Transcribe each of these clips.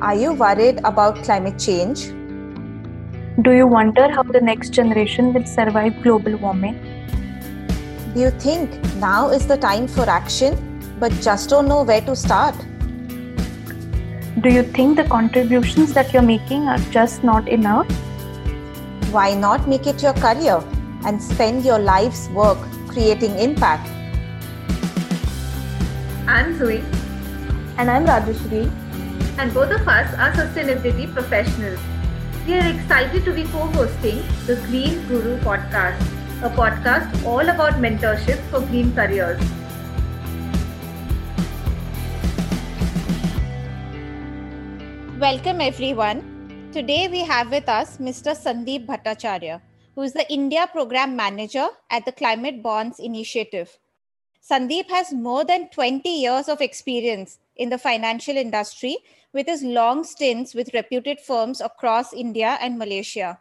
Are you worried about climate change? Do you wonder how the next generation will survive global warming? Do you think now is the time for action, but just don't know where to start? Do you think the contributions that you're making are just not enough? Why not make it your career and spend your life's work creating impact? I'm Zoe. And I'm Rajeshri. And both of us are sustainability professionals. We are excited to be co hosting the Green Guru podcast, a podcast all about mentorship for green careers. Welcome, everyone. Today we have with us Mr. Sandeep Bhattacharya, who is the India Program Manager at the Climate Bonds Initiative. Sandeep has more than 20 years of experience in the financial industry with his long stints with reputed firms across India and Malaysia.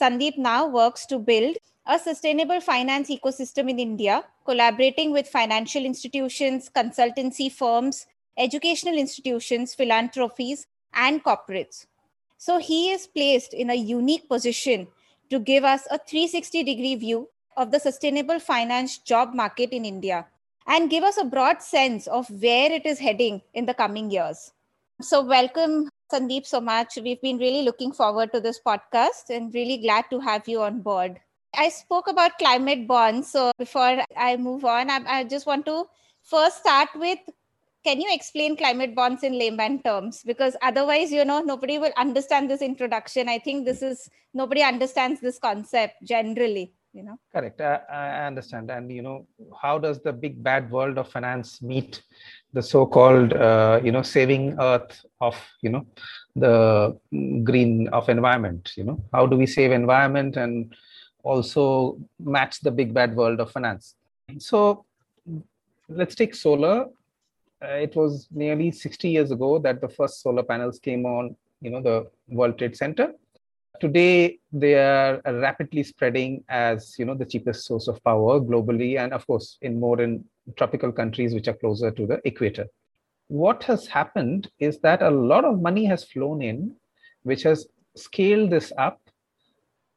Sandeep now works to build a sustainable finance ecosystem in India, collaborating with financial institutions, consultancy firms, educational institutions, philanthropies, and corporates. So he is placed in a unique position to give us a 360 degree view of the sustainable finance job market in India and give us a broad sense of where it is heading in the coming years. So, welcome, Sandeep, so much. We've been really looking forward to this podcast and really glad to have you on board. I spoke about climate bonds. So, before I move on, I, I just want to first start with can you explain climate bonds in layman terms because otherwise you know nobody will understand this introduction i think this is nobody understands this concept generally you know? Correct. I, I understand. And you know how does the big bad world of finance meet the so-called uh, you know saving earth of you know the green of environment you know? How do we save environment and also match the big bad world of finance? So let's take solar. Uh, it was nearly 60 years ago that the first solar panels came on you know the world trade center today they are rapidly spreading as you know the cheapest source of power globally and of course in more in tropical countries which are closer to the equator. What has happened is that a lot of money has flown in which has scaled this up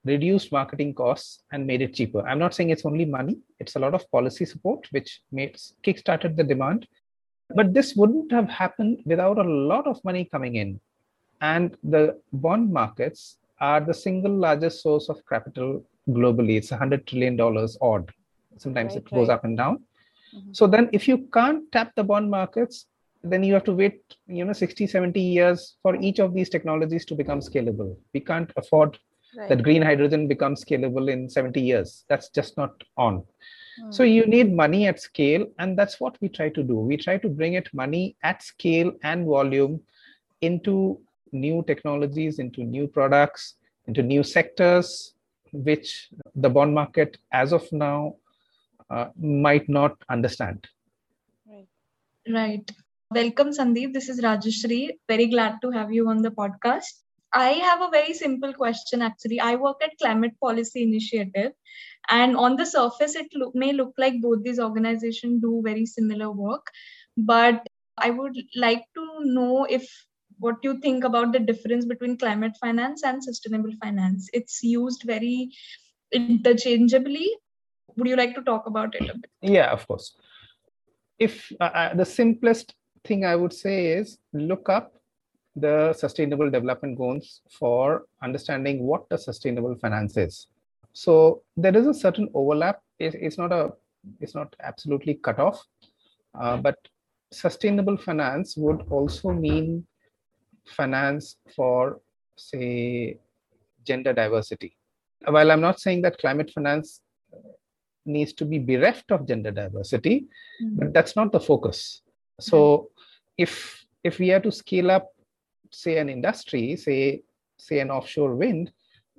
reduced marketing costs and made it cheaper. I'm not saying it's only money. It's a lot of policy support which made kickstarted the demand. But this wouldn't have happened without a lot of money coming in. And the bond markets are the single largest source of capital globally. It's $100 trillion odd. Sometimes right, it goes right. up and down. Mm-hmm. So then if you can't tap the bond markets, then you have to wait, you know, 60, 70 years for each of these technologies to become scalable. We can't afford right. that green hydrogen becomes scalable in 70 years. That's just not on. Mm. So you need money at scale, and that's what we try to do. We try to bring it money at scale and volume into new technologies, into new products, into new sectors, which the bond market as of now uh, might not understand. Right. Right. Welcome, Sandeep. This is Rajeshri. Very glad to have you on the podcast. I have a very simple question actually. I work at Climate Policy Initiative, and on the surface, it look, may look like both these organizations do very similar work. But I would like to know if what do you think about the difference between climate finance and sustainable finance. It's used very interchangeably. Would you like to talk about it a bit? Yeah, of course. If uh, uh, the simplest thing I would say is look up the sustainable development goals for understanding what the sustainable finance is. So there is a certain overlap. It's not a it's not absolutely cut off, uh, but sustainable finance would also mean finance for, say, gender diversity. While I'm not saying that climate finance needs to be bereft of gender diversity, mm-hmm. but that's not the focus. So mm-hmm. if if we are to scale up, say, an industry, say, say an offshore wind,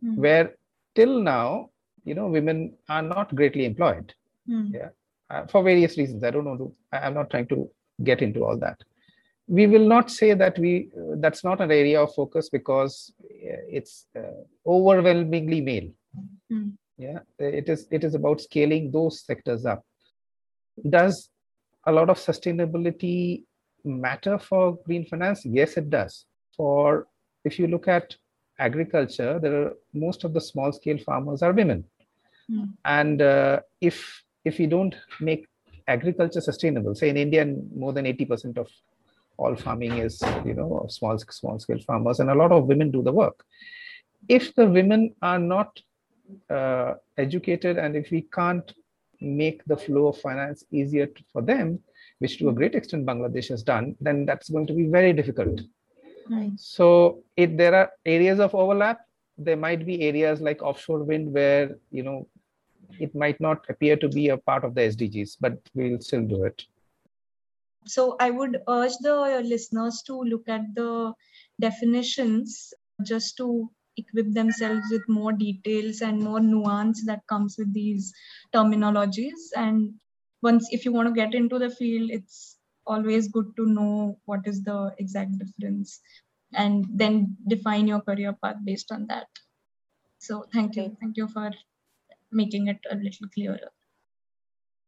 mm-hmm. where till now, you know, women are not greatly employed. Mm. Yeah. Uh, for various reasons. I don't know. I'm not trying to get into all that we will not say that we uh, that's not an area of focus because uh, it's uh, overwhelmingly male mm. yeah it is it is about scaling those sectors up does a lot of sustainability matter for green finance yes it does for if you look at agriculture, there are most of the small scale farmers are women. Mm. And uh, if if we don't make agriculture sustainable, say in India, more than 80% of all farming is you know small small scale farmers, and a lot of women do the work. If the women are not uh, educated, and if we can't make the flow of finance easier for them, which to a great extent Bangladesh has done, then that's going to be very difficult. Right. So if there are areas of overlap, there might be areas like offshore wind where you know it might not appear to be a part of the SDGs, but we'll still do it. So I would urge the listeners to look at the definitions just to equip themselves with more details and more nuance that comes with these terminologies. And once, if you want to get into the field, it's always good to know what is the exact difference and then define your career path based on that. So thank you. Thank you for making it a little clearer.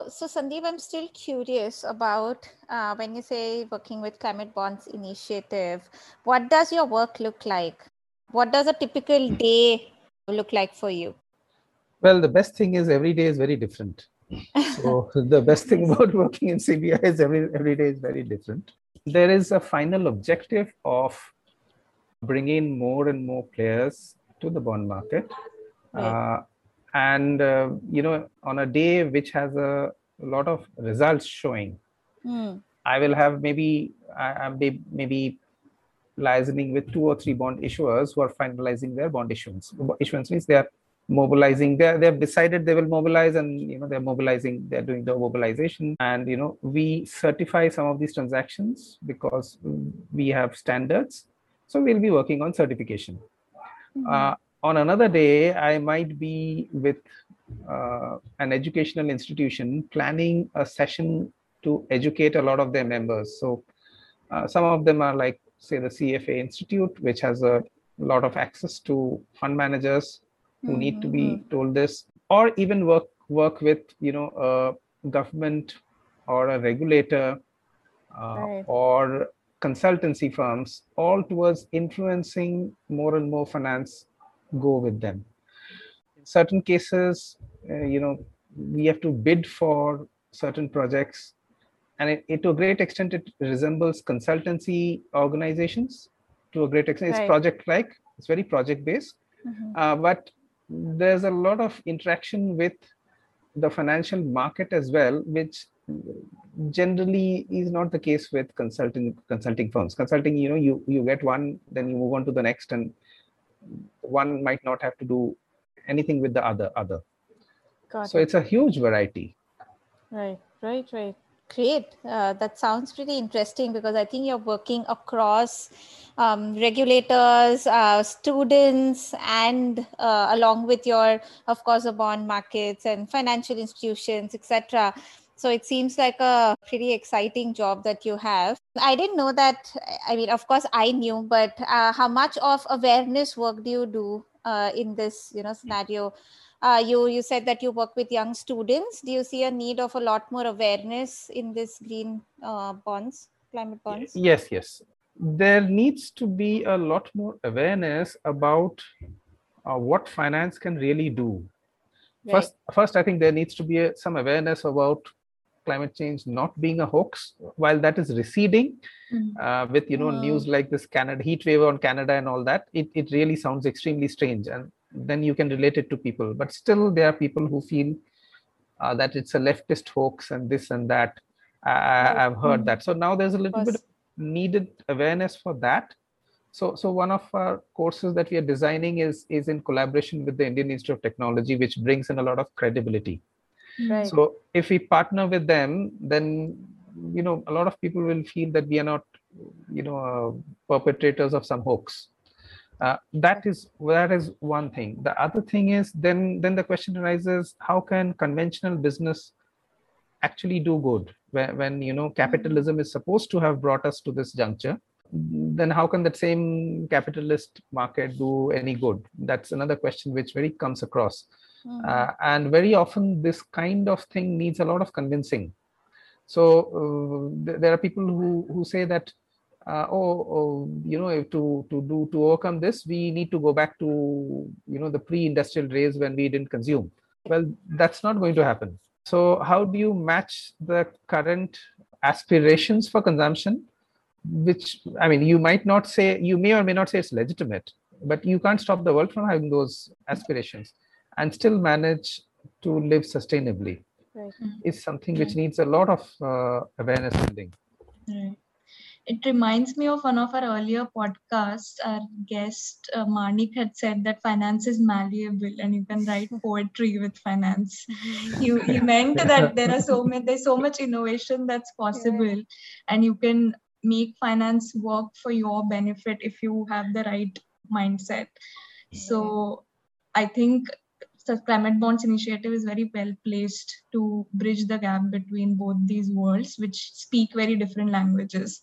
So, Sandeep, I'm still curious about uh, when you say working with Climate Bonds Initiative, what does your work look like? What does a typical day look like for you? Well, the best thing is every day is very different. So, the best thing about working in CBI is every, every day is very different. There is a final objective of bringing more and more players to the bond market. Right. Uh, and uh, you know on a day which has a lot of results showing mm. i will have maybe I, am maybe liaising with two or three bond issuers who are finalizing their bond issuance issuance means they are mobilizing they they've decided they will mobilize and you know they're mobilizing they're doing the mobilization and you know we certify some of these transactions because we have standards so we'll be working on certification mm-hmm. uh, on another day, I might be with uh, an educational institution planning a session to educate a lot of their members. So uh, some of them are like, say, the CFA Institute, which has a lot of access to fund managers who mm-hmm. need to be mm-hmm. told this, or even work work with you know a government or a regulator uh, right. or consultancy firms, all towards influencing more and more finance go with them. In certain cases, uh, you know, we have to bid for certain projects, and it, it, to a great extent, it resembles consultancy organizations. To a great extent, right. it's project-like. It's very project-based, mm-hmm. uh, but there's a lot of interaction with the financial market as well, which generally is not the case with consulting consulting firms consulting you know you you get one then you move on to the next and one might not have to do anything with the other other. Got so it. it's a huge variety. Right right right. Great. Uh, that sounds pretty interesting because i think you're working across um, regulators uh, students and uh, along with your of course the bond markets and financial institutions etc so it seems like a pretty exciting job that you have. I didn't know that. I mean, of course, I knew, but uh, how much of awareness work do you do uh, in this, you know, scenario? Uh, you you said that you work with young students. Do you see a need of a lot more awareness in this green uh, bonds, climate bonds? Yes, yes. There needs to be a lot more awareness about uh, what finance can really do. Right. First, first, I think there needs to be a, some awareness about climate change not being a hoax while that is receding mm. uh, with you know news like this canada heat wave on canada and all that it, it really sounds extremely strange and then you can relate it to people. But still there are people who feel uh, that it's a leftist hoax and this and that. I, have heard mm. that. So now there's a little bit needed awareness for that. So so one of our courses that we are designing is is in collaboration with the indian institute of technology which brings in a lot of credibility Right. So if we partner with them, then you know a lot of people will feel that we are not, you know, uh, perpetrators of some hoax. Uh, that is that is one thing. The other thing is then then the question arises: How can conventional business actually do good when, when you know capitalism is supposed to have brought us to this juncture? then how can that same capitalist market do any good that's another question which very comes across Mm-hmm. Uh, and very often, this kind of thing needs a lot of convincing. So uh, th- there are people who, who say that uh, oh, oh, you know, to to do to overcome this, we need to go back to you know the pre-industrial days when we didn't consume. Well, that's not going to happen. So, how do you match the current aspirations for consumption? Which I mean, you might not say, you may or may not say it's legitimate, but you can't stop the world from having those aspirations and still manage to live sustainably. Right. Is something which needs a lot of uh, awareness building. Right it reminds me of one of our earlier podcasts. Our guest uh, Manik had said that finance is malleable and you can write poetry with finance. he, he meant that there are so many, there's so much innovation that's possible, yeah. and you can make finance work for your benefit if you have the right mindset. Yeah. So I think the climate bonds initiative is very well placed to bridge the gap between both these worlds which speak very different languages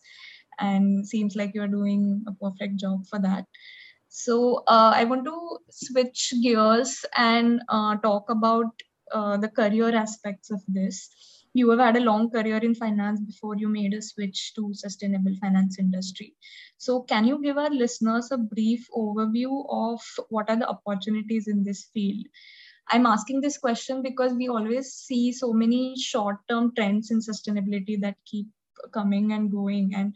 and seems like you're doing a perfect job for that. So uh, I want to switch gears and uh, talk about uh, the career aspects of this. You have had a long career in finance before you made a switch to sustainable finance industry. So can you give our listeners a brief overview of what are the opportunities in this field? I'm asking this question because we always see so many short-term trends in sustainability that keep coming and going and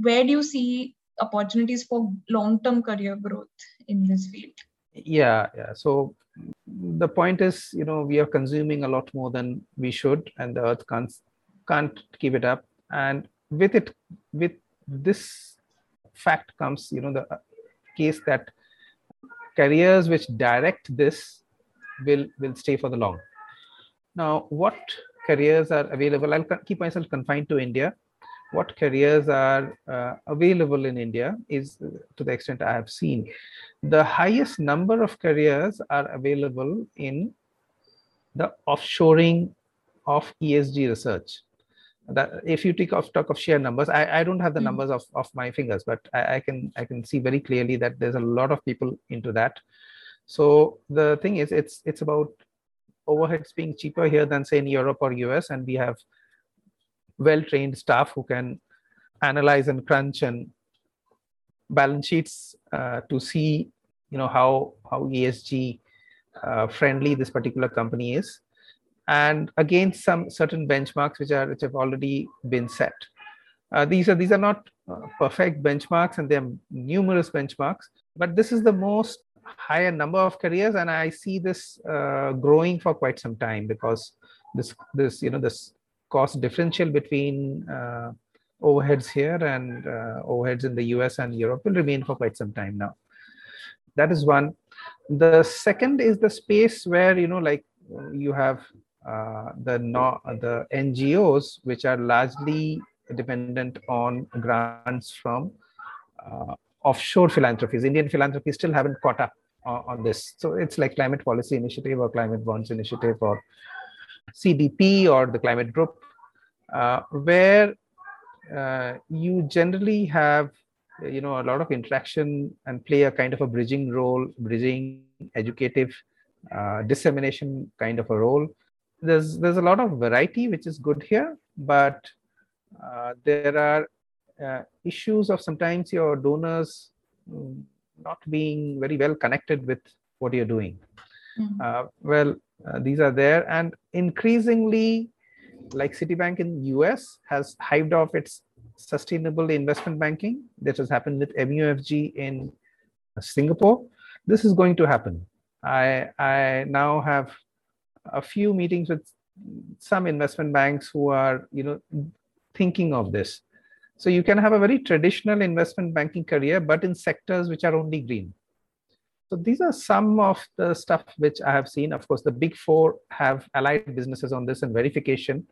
where do you see opportunities for long-term career growth in this field yeah yeah. So the point is you know we are consuming a lot more than we should and the earth can't can't keep it up. And with it with this fact comes you know the case that careers which direct this will will stay for the long. Now what careers are available? I'll keep myself confined to india what careers are uh, available in India is to the extent I have seen. The highest number of careers are available in the offshoring of ESG research. That if you take off talk of share numbers, I, I don't have the mm. numbers of, of my fingers, but I, I can I can see very clearly that there's a lot of people into that. So the thing is, it's it's about overheads being cheaper here than say in Europe or US, and we have well-trained staff who can analyze and crunch and balance sheets uh, to see you know how how esg uh, friendly this particular company is. And again some certain benchmarks which are which have already been set. Uh, these are these are not uh, perfect benchmarks and there are numerous benchmarks but this is the most higher number of careers and i see this uh, growing for quite some time because this this you know this cost differential between uh, overheads here and uh, overheads in the US and Europe will remain for quite some time now. That is one. The second is the space where, you know, like you have uh, the, no, the NGOs, which are largely dependent on grants from uh, offshore philanthropies. Indian philanthropies still haven't caught up on, on this. So it's like climate policy initiative or climate bonds initiative or CDP or the climate group, uh, where uh, you generally have you know a lot of interaction and play a kind of a bridging role, bridging educative uh, dissemination kind of a role. There's there's a lot of variety which is good here, but uh, there are uh, issues of sometimes your donors mm, not being very well connected with what you're doing. Mm-hmm. well, uh, these are there. And increasingly like citibank in us has hived off its sustainable investment banking that has happened with mufg in singapore. This is going to happen. I i now have a few meetings with some investment banks who are you know thinking of this. So you can have a very traditional investment banking career but in sectors which are only green so these are some of the stuff which I have seen. Of course, the big four have allied businesses on this and verification,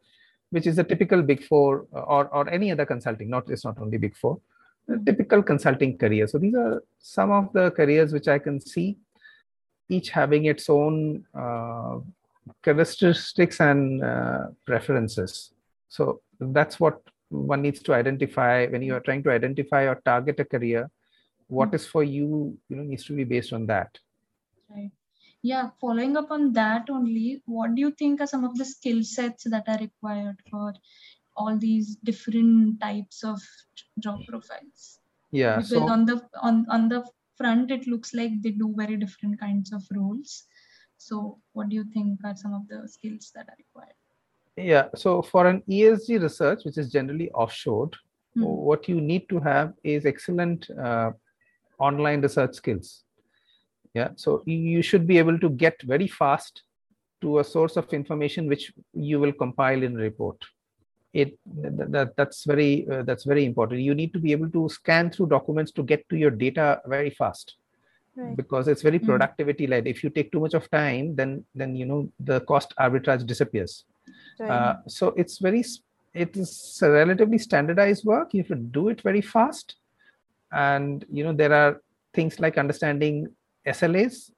which is a typical big four uh, or, or any other consulting, not it's not only big four, typical consulting career. So these are some of the careers which I can see, each having its own uh, characteristics and uh, preferences. So that's what one needs to identify when you are trying to identify or target a career what is for you you know needs to be based on that. Right. Yeah following up on that only what do you think are some of the skill sets that are required for all these different types of job profiles? Yeah because so on the on on the front it looks like they do very different kinds of roles. So what do you think are some of the skills that are required? Yeah so for an esg research which is generally offshored Hmm. what you need to have is excellent uh, online research skills. Yeah so you- should be able to get very fast to a source of information which you will compile in a report. It that, that that's very uh, that's very important. You need to be able to scan through documents to get to your data very fast. Right. because it's very Mm. productivity led. If you take too much of time then then you know the cost arbitrage disappears. Right. uh, so it's very it is a relatively standardized work. You have to do it very fast and you know there are things like understanding slas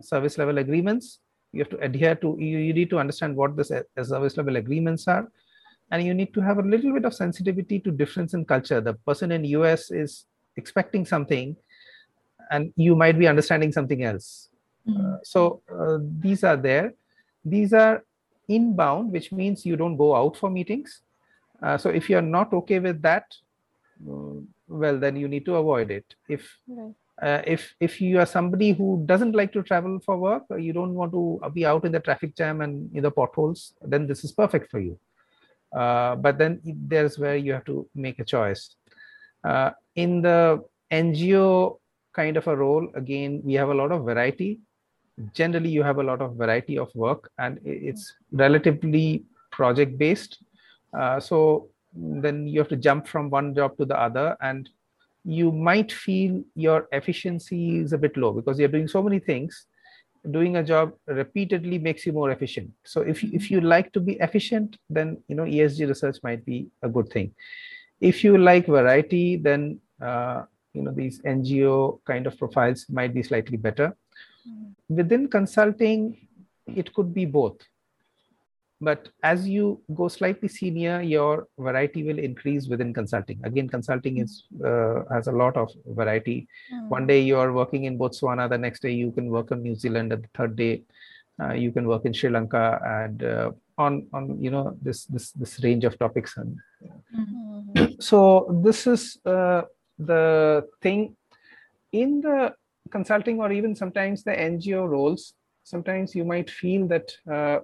service level agreements. You have to adhere to you, you need to understand what the service level agreements are. And you need to have a little bit of sensitivity to difference in culture. The person in us is expecting something and you might be understanding something else. Mm. uh, so uh, these are there. These are inbound which means you don't go out for meetings. Uh, so if you're not okay with that uh, well then you need to avoid it. If Right. uh, if if you are somebody who doesn't like to travel for work or you don't want to be out in the traffic jam and in the potholes then this is perfect for you. Uh, but then there's where you have to make a choice. Uh, in the ngo kind of a role again we have a lot of variety. Generally you have a lot of variety of work and it's relatively project based uh, so then you have to jump from one job to the other and you might feel your efficiency is a bit low because you're doing so many things. Doing a job repeatedly makes you more efficient. So if you, if you like to be efficient then you know esg research might be a good thing. If you like variety then uh, you know these ngo kind of profiles might be slightly better. Within consulting it could be both but as you go slightly senior your variety will increase within consulting again consulting is uh, has a lot of variety Mm. one day you are working in botswana the next day you can work in new zealand and the third day uh, you can work in sri lanka and uh, on on you know this this this range of topics and Mm. Mhm. so this is uh, the thing in the consulting or even sometimes the ngo roles sometimes you might feel that uh,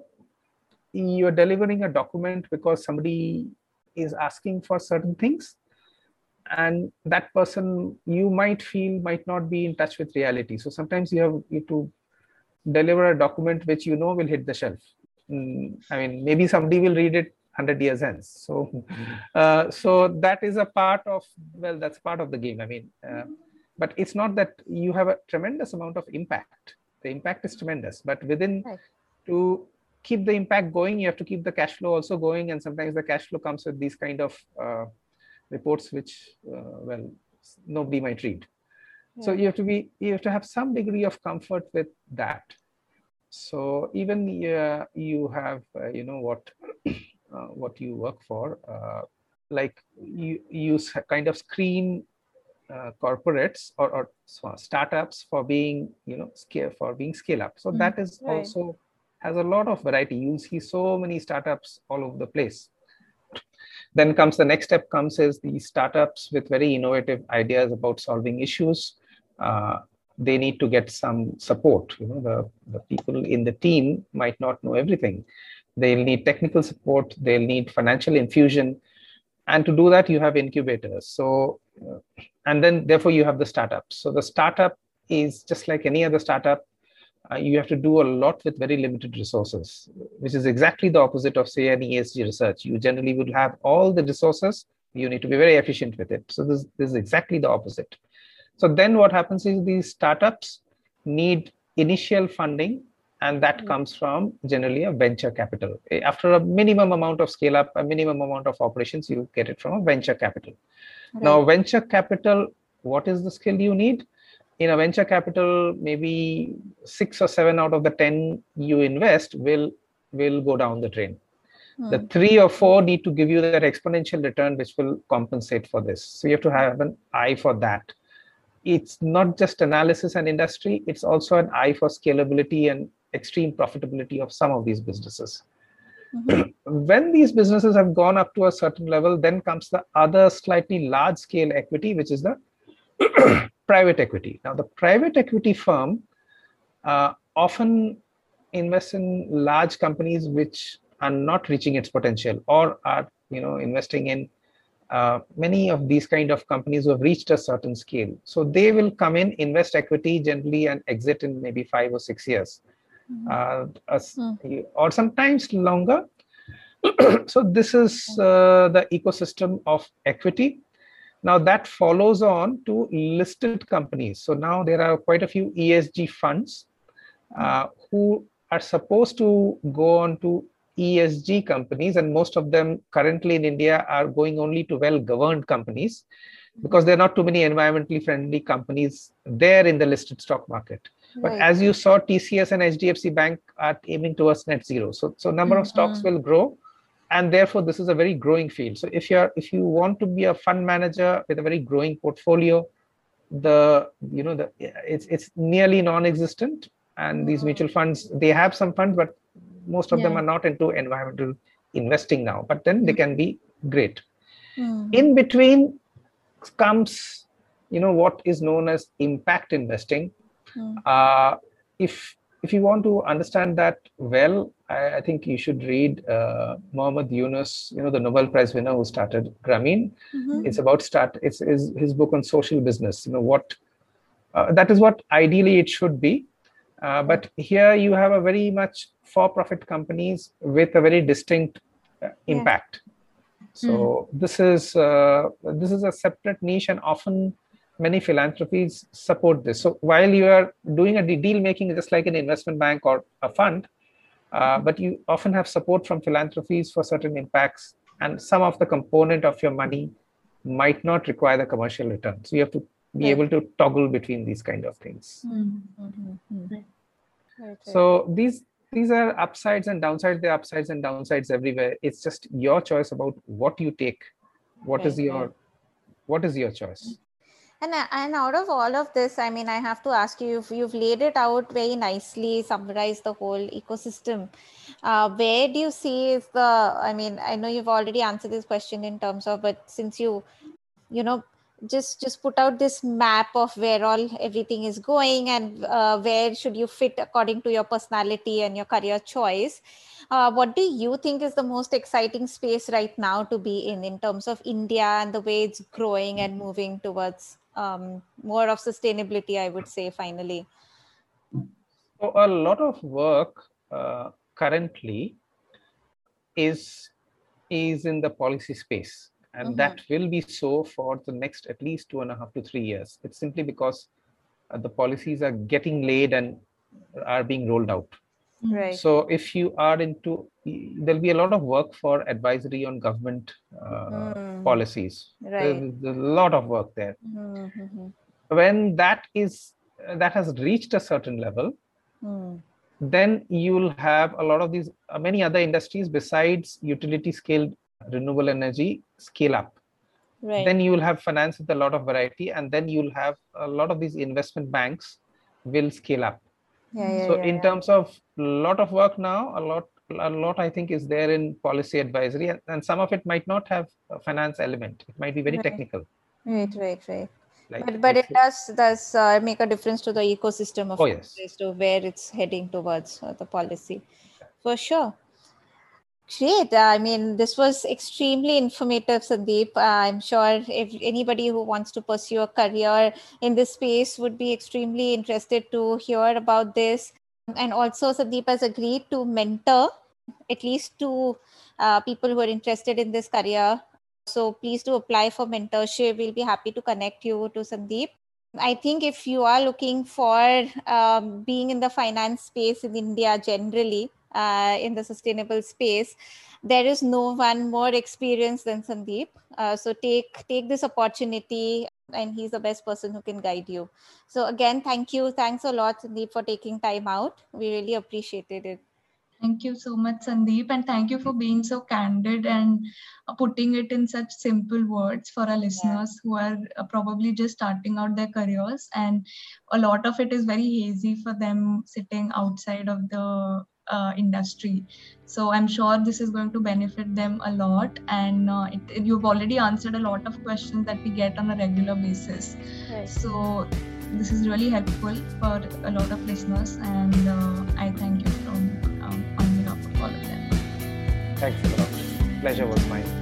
you're delivering a document because somebody is asking for certain things and that person you might feel might not be in touch with reality. So sometimes you have to deliver a document which you know will hit the shelf. Mm, i mean maybe somebody will read it 100 years hence. So uh, so that is a part of well that's part of the game i mean uh, but it's not that you have a tremendous amount of impact. The impact is tremendous but within Right. to keep the impact going you have to keep the cash flow also going and sometimes the cash flow comes with these kind of uh, reports which uh, well nobody might read. So you have to be you have to have some degree of comfort with that. So even uh, you have uh, you know what uh, what you work for uh, like you use kind of screen uh, corporates or, or startups for being you know scale for being scale up. So Mm, that is right. also has a lot of variety. You'll see so many startups all over the place. Then comes the next step comes is the startups with very innovative ideas about solving issues. Uh, they need to get some support. You know the, the people in the team might not know everything. They'll need technical support. They'll need financial infusion. And to do that you have incubators. So uh, and then therefore you have the startups. So the startup is just like any other startup you have to do a lot with very limited resources which is exactly the opposite of say an esg research. You generally would have all the resources you need to be very efficient with it. So this, this is exactly the opposite. So then what happens is these startups need initial funding and that Mm. comes from generally a venture capital. Eh, after a minimum amount of scale up a minimum amount of operations you get it from a venture capital. Now venture capital what is the skill you need in a venture capital maybe six or seven out of the 10 you invest will will go down the drain the Mm. three or four need to give you that exponential return which will compensate for this so you have to have an eye for that it's not just analysis and industry it's also an eye for scalability and extreme profitability of some of these businesses Mm-hmm. when these businesses have gone up to a certain level, then comes the other slightly large scale equity, which is the private equity. Now, the private equity firm uh, often invests in large companies which are not reaching its potential or are you know investing in uh, many of these kind of companies who have reached a certain scale. So they will come in, invest equity generally, and exit in maybe five or six years, mm-hmm. uh, mm. or sometimes longer. so this is uh, the ecosystem of equity. Now that follows on to listed companies. So now there are quite a few ESG funds uh, who are supposed to go on to ESG companies, and most of them currently in India are going only to well governed companies because there are not too many environmentally friendly companies there in the listed stock market. Right. But as you saw, TCS and HDFC Bank are aiming towards net zero. So, so number mm-hmm. of stocks will grow, and therefore this is a very growing field. So if you're if you want to be a fund manager with a very growing portfolio, the you know the it's it's nearly non-existent. And these mm-hmm. mutual funds they have some funds, but most of yeah. them are not into environmental investing now but then they hmm. can be great mm. in between comes you know what is known as impact investing mm. uh, if if you want to understand that well i, I think you should read uh, Muhammad Yunus you know the nobel prize winner who started grameen mm-hmm. it's about start it's, it's his book on social business you know what uh, that is what ideally it should be uh, but here you have a very much for-profit companies with a very distinct uh, impact. Yeah. So mm. this is uh, this is a separate niche, and often many philanthropies support this. So while you are doing a deal making, just like an investment bank or a fund, uh, but you often have support from philanthropies for certain impacts, and some of the component of your money might not require the commercial return. So you have to be able to toggle between these kind of things. Mm-hmm. So these these are upsides and downsides. There are upsides and downsides everywhere. It's just your choice about what you take. What right, is your what is your choice? And, and out of all of this, I mean, I have to ask you if you've laid it out very nicely, summarized the whole ecosystem. Uh, where do you see is the, I mean, I know you've already answered this question in terms of, but since you, you know, just just put out this map of where all everything is going and uh, where should you fit according to your personality and your career choice uh, what do you think is the most exciting space right now to be in in terms of india and the way it's growing and moving towards um, more of sustainability i would say finally. So a lot of work uh, currently is is in the policy space. And mm-hmm. that will be so for the next at least two and a half to three years. It's simply because uh, the policies are getting laid and are being rolled out. Right. So if you are into there'll be a lot of work for advisory on government uh, mm. policies right. There's, there's, a lot of work there mm-hmm. when that is that has reached a certain level mm. then you'll have a lot of these uh, many other industries besides utility scale renewable energy scale up right. then you will have finance with a lot of variety and then you'll have a lot of these investment banks will scale up yeah, yeah, so yeah, in terms of a lot of work now a lot a lot i think is there in policy advisory and, and some of it might not have a finance element it might be very right. technical right right right like, but, but it does does uh, make a difference to the ecosystem of oh, yes. to where it's heading towards uh, the policy for sure Great. I mean, this was extremely informative, Sandeep. I'm sure if anybody who wants to pursue a career in this space would be extremely interested to hear about this. And also, Sandeep has agreed to mentor at least two uh, people who are interested in this career. So please do apply for mentorship. We'll be happy to connect you to Sandeep. I think if you are looking for um, being in the finance space in India generally, uh, in the sustainable space there is no one more experienced than sandeep uh, so take take this opportunity and he's the best person who can guide you so again thank you thanks a lot sandeep for taking time out we really appreciated it Thank you so much, Sandeep, and thank you for being so candid and putting it in such simple words for our listeners yeah. who are uh, probably just starting out their careers. And a lot of it is very hazy for them sitting outside of the uh, industry. So I'm sure this is going to benefit them a lot. And uh, it, it, you've already answered a lot of questions that we get on a regular basis. Right. So this is really helpful for a lot of listeners. And uh, I thank you from Thanks a lot. Pleasure was mine.